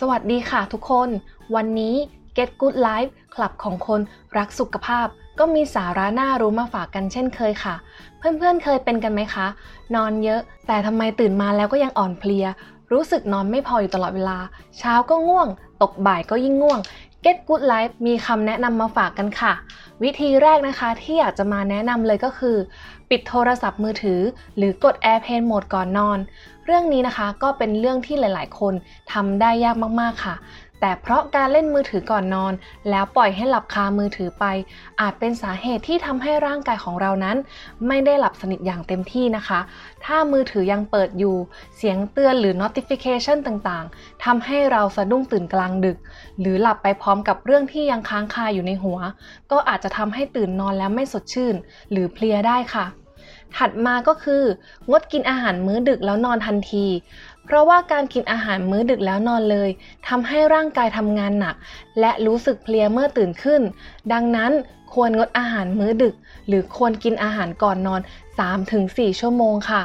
สวัสดีค่ะทุกคน วันนี้ Get Good Life คลับของคนรักสุขภาพ ก็มีสาระน่ารู้มาฝากกันเช่นเคยค่ะ เพื่อนๆเคยเป็นกันไหมคะ นอนเยอะ แต่ทำไมตื่นมาแล้วก็ยังอ่อนเพลีย รู้สึกนอนไม่พออยู่ตลอดเวลา เช้าก็ง่วง ตกบ่ายก็ยิ่งง่วง Get Good Life มีคำแนะนำมาฝากกันค่ะ วิธีแรกนะคะที่อยากจะมาแนะนำเลยก็คือ ปิดโทรศัพท์มือถือ หรือกด Airplane Mode ก่อนนอน เรื่องนี้นะคะก็เป็นเรื่องที่หลาย ๆ คนทำได้ยากมากๆค่ะ แต่เพราะการเล่นมือถือก่อนนอน แล้วปล่อยให้หลับคามือถือไป อาจเป็นสาเหตุที่ทำให้ร่างกายของเรานั้น ไม่ได้หลับสนิทอย่างเต็มที่นะคะ ถ้ามือถือยังเปิดอยู่ เสียงเตือนหรือ notification ต่างๆทำให้เราสะดุ้งตื่นกลางดึก หรือหลับไปพร้อมกับเรื่องที่ยังค้างคาอยู่ในหัว ก็อาจจะทำให้ตื่นนอนแล้วไม่สดชื่น หรือเพลียได้ค่ะ ถัดมาก็คืองดกินอาหารมื้อดึกแล้วนอนทันที เพราะว่าการกินอาหารมื้อดึกแล้วนอนเลยทำให้ร่างกายทำงานหนัก และรู้สึกเพลียเมื่อตื่นขึ้น ดังนั้นควรงดอาหารมื้อดึก หรือควรกินอาหารก่อนนอน 3-4 ชั่วโมงค่ะ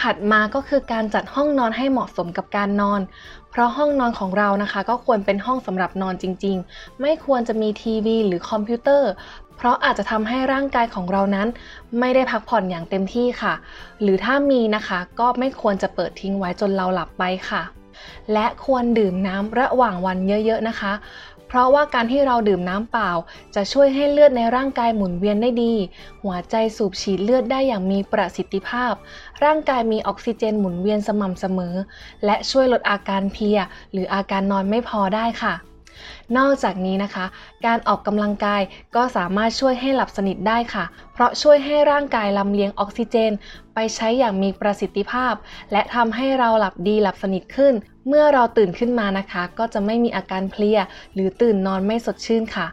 ถัดมาก็คือการจัดห้องนอนให้เหมาะสมกับการนอน เพราะห้องนอนของเรานะคะ ก็ควรเป็นห้องสำหรับนอนจริง ๆ ไม่ควรจะมีทีวีหรือคอมพิวเตอร์ เพราะอาจจะทำให้ร่างกายของเรานั้น ไม่ได้พักผ่อนอย่างเต็มที่ค่ะ หรือถ้ามีนะคะ ก็ไม่ควรจะเปิดทิ้งไว้จนเราหลับไปค่ะ และควรดื่มน้ำระหว่างวันเยอะๆนะคะ เพราะว่าการที่เราดื่มน้ำเปล่า จะช่วยให้เลือดในร่างกายหมุนเวียนได้ดี หัวใจสูบฉีดเลือดได้อย่างมีประสิทธิภาพ ร่างกายมีออกซิเจนหมุนเวียนสม่ำเสมอ และช่วยลดอาการเพลีย หรืออาการนอนไม่พอได้ค่ะ นอกจากนี้นะคะ การออกกำลังกายก็สามารถช่วยให้หลับสนิทได้ค่ะ เพราะช่วยให้ร่างกายลำเลียงออกซิเจน ไปใช้อย่างมีประสิทธิภาพ และทำให้เราหลับดีหลับสนิทขึ้น เมื่อเราตื่นขึ้นมานะคะ ก็จะไม่มีอาการเพลีย หรือตื่นนอนไม่สดชื่นค่ะ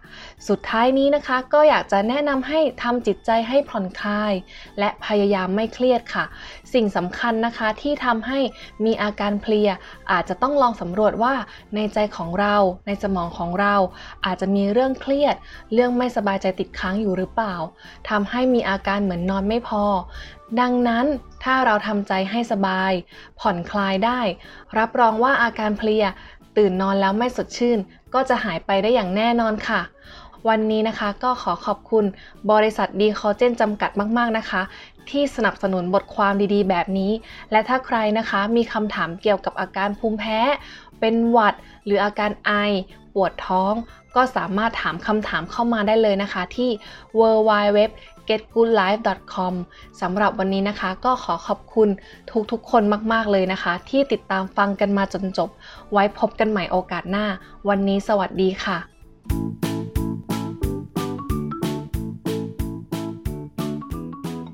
สุดท้ายนี้นะคะ ก็อยากจะแนะนำให้ทำจิตใจให้ผ่อนคลาย และพยายามไม่เครียดค่ะ สิ่งสำคัญนะคะที่ทำให้มีอาการเพลีย อาจจะต้องลองสำรวจว่าในใจของเราในสมองของเรา อาจจะมีเรื่องเครียด เรื่องไม่สบายใจติดค้างอยู่หรือเปล่าทำให้มีอาการเหมือนนอนไม่พอดังนั้นถ้าเราทำใจให้สบาย ผ่อนคลายได้ รับรองว่าอาการเพลีย ตื่นนอนแล้วไม่สดชื่น ก็จะหายไปได้อย่างแน่นอนค่ะ วันนี้นะคะก็ขอขอบคุณบริษัทดีคอเจนจำกัดมาก ๆ นะคะ ที่สนับสนุนบทความดีๆ แบบนี้ และถ้าใครนะคะมีคำถามเกี่ยวกับอาการภูมิแพ้ เป็นหวัด หรืออาการไอ ปวดท้อง ก็สามารถถามคำถามเข้ามาได้เลยนะคะ ที่ w w w getgoodlife.com สำหรับวันนี้นะคะก็ขอขอบคุณทุกๆคนมากๆเลยนะคะ ที่ติดตามฟังกันมาจนจบ ไว้พบกันใหม่โอกาสหน้า วันนี้สวัสดีค่ะ